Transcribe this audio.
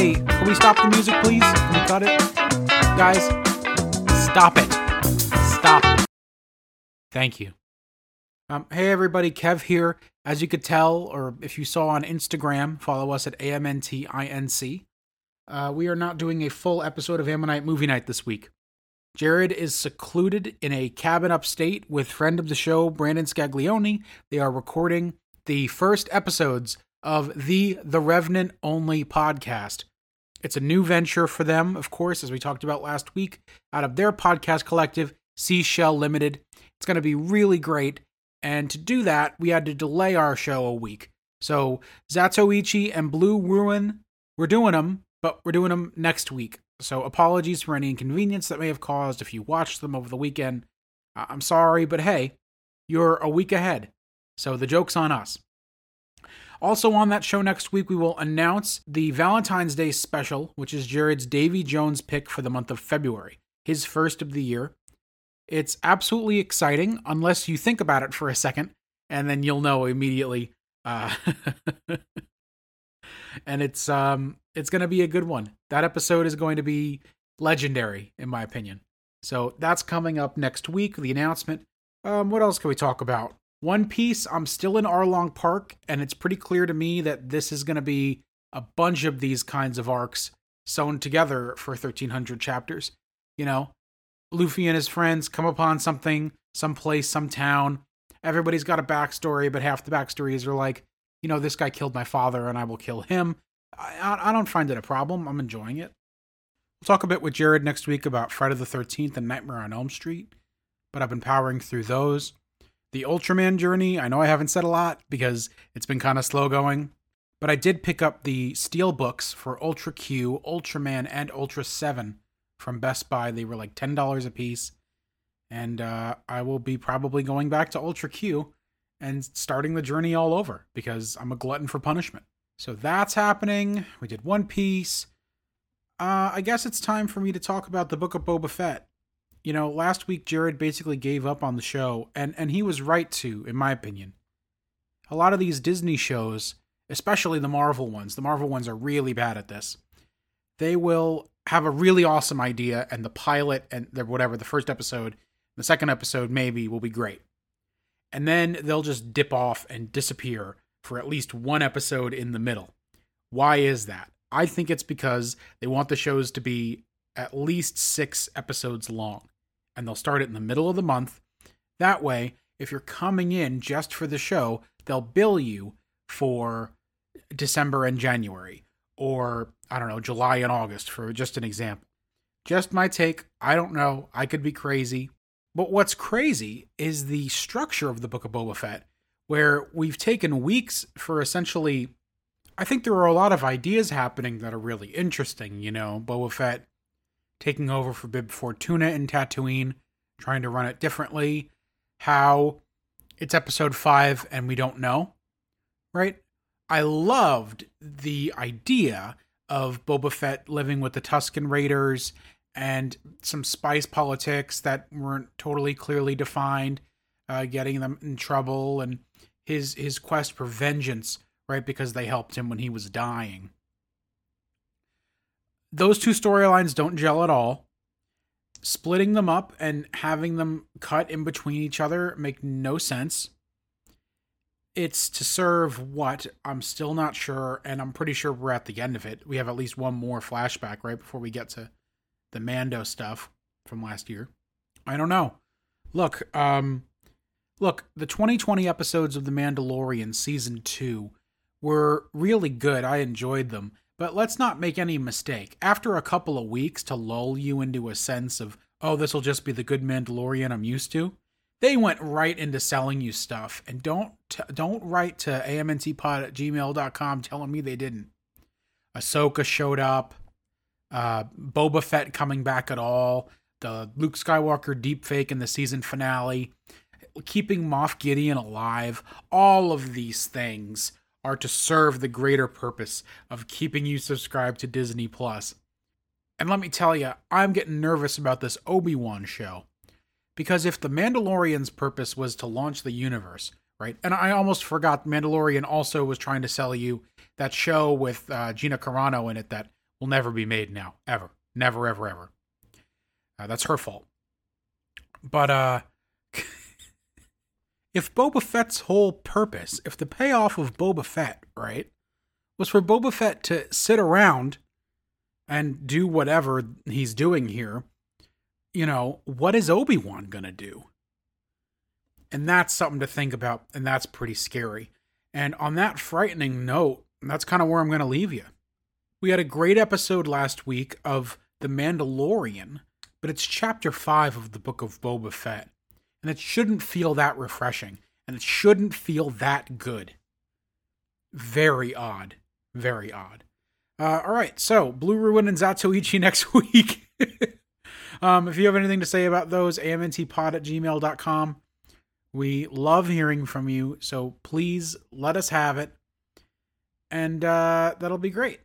Hey, can we stop the music, please? Can we cut it? Guys, stop it. Stop. Thank you. Um, hey, everybody, Kev here. As you could tell, or if you saw on Instagram, follow us at AMNTINC. Uh, we are not doing a full episode of Ammonite Movie Night this week. Jared is secluded in a cabin upstate with friend of the show, Brandon Scaglione. They are recording the first episodes of the The Revenant Only podcast. It's a new venture for them, of course, as we talked about last week, out of their podcast collective, Seashell Limited. It's going to be really great. And to do that, we had to delay our show a week. So Zatoichi and Blue Ruin, we're doing them, but we're doing them next week. So apologies for any inconvenience that may have caused if you watched them over the weekend. I'm sorry, but hey, you're a week ahead. So the joke's on us. Also, on that show next week, we will announce the Valentine's Day special, which is Jared's Davy Jones pick for the month of February, his first of the year. It's absolutely exciting, unless you think about it for a second, and then you'll know immediately. Uh, and it's um, it's going to be a good one. That episode is going to be legendary, in my opinion. So that's coming up next week. The announcement. Um, what else can we talk about? One Piece, I'm still in Arlong Park, and it's pretty clear to me that this is going to be a bunch of these kinds of arcs sewn together for 1300 chapters. You know, Luffy and his friends come upon something, some place, some town. Everybody's got a backstory, but half the backstories are like, you know, this guy killed my father and I will kill him. I, I don't find it a problem. I'm enjoying it. We'll talk a bit with Jared next week about Friday the 13th and Nightmare on Elm Street, but I've been powering through those. The Ultraman journey, I know I haven't said a lot because it's been kind of slow going, but I did pick up the steel books for Ultra Q, Ultraman, and Ultra 7 from Best Buy. They were like $10 a piece. And uh, I will be probably going back to Ultra Q and starting the journey all over because I'm a glutton for punishment. So that's happening. We did One Piece. Uh, I guess it's time for me to talk about the Book of Boba Fett you know, last week Jared basically gave up on the show, and and he was right to, in my opinion. A lot of these Disney shows, especially the Marvel ones, the Marvel ones are really bad at this. They will have a really awesome idea, and the pilot and the whatever the first episode, the second episode maybe will be great, and then they'll just dip off and disappear for at least one episode in the middle. Why is that? I think it's because they want the shows to be at least six episodes long and they'll start it in the middle of the month. That way, if you're coming in just for the show, they'll bill you for December and January, or I don't know, July and August, for just an example. Just my take. I don't know. I could be crazy. But what's crazy is the structure of the Book of Boba Fett, where we've taken weeks for essentially. I think there are a lot of ideas happening that are really interesting. You know, Boba Fett taking over for Bib Fortuna in Tatooine, trying to run it differently. How it's episode five and we don't know, right? I loved the idea of Boba Fett living with the Tusken Raiders and some spice politics that weren't totally clearly defined, uh, getting them in trouble, and his his quest for vengeance, right? Because they helped him when he was dying those two storylines don't gel at all. Splitting them up and having them cut in between each other make no sense. It's to serve what? I'm still not sure, and I'm pretty sure we're at the end of it. We have at least one more flashback right before we get to the Mando stuff from last year. I don't know. Look, um look, the 2020 episodes of The Mandalorian season 2 were really good. I enjoyed them. But let's not make any mistake. After a couple of weeks to lull you into a sense of, oh, this will just be the good Mandalorian I'm used to, they went right into selling you stuff. And don't t- don't write to amntpod at gmail.com telling me they didn't. Ahsoka showed up, uh, Boba Fett coming back at all, the Luke Skywalker deepfake in the season finale, keeping Moff Gideon alive, all of these things are to serve the greater purpose of keeping you subscribed to Disney Plus. And let me tell you, I'm getting nervous about this Obi-Wan show. Because if The Mandalorian's purpose was to launch the universe, right? And I almost forgot Mandalorian also was trying to sell you that show with uh, Gina Carano in it that will never be made now, ever, never, ever, ever. Uh, that's her fault. But uh, if Boba Fett's whole purpose, if the payoff of Boba Fett, right, was for Boba Fett to sit around and do whatever he's doing here, you know, what is Obi Wan gonna do? And that's something to think about, and that's pretty scary. And on that frightening note, that's kind of where I'm going to leave you. We had a great episode last week of The Mandalorian, but it's chapter 5 of the book of Boba Fett. And it shouldn't feel that refreshing, and it shouldn't feel that good. Very odd. Very odd. Uh, all right, so Blue Ruin and Zatoichi next week. um, if you have anything to say about those, amntpod at gmail.com. We love hearing from you, so please let us have it. And uh, that'll be great.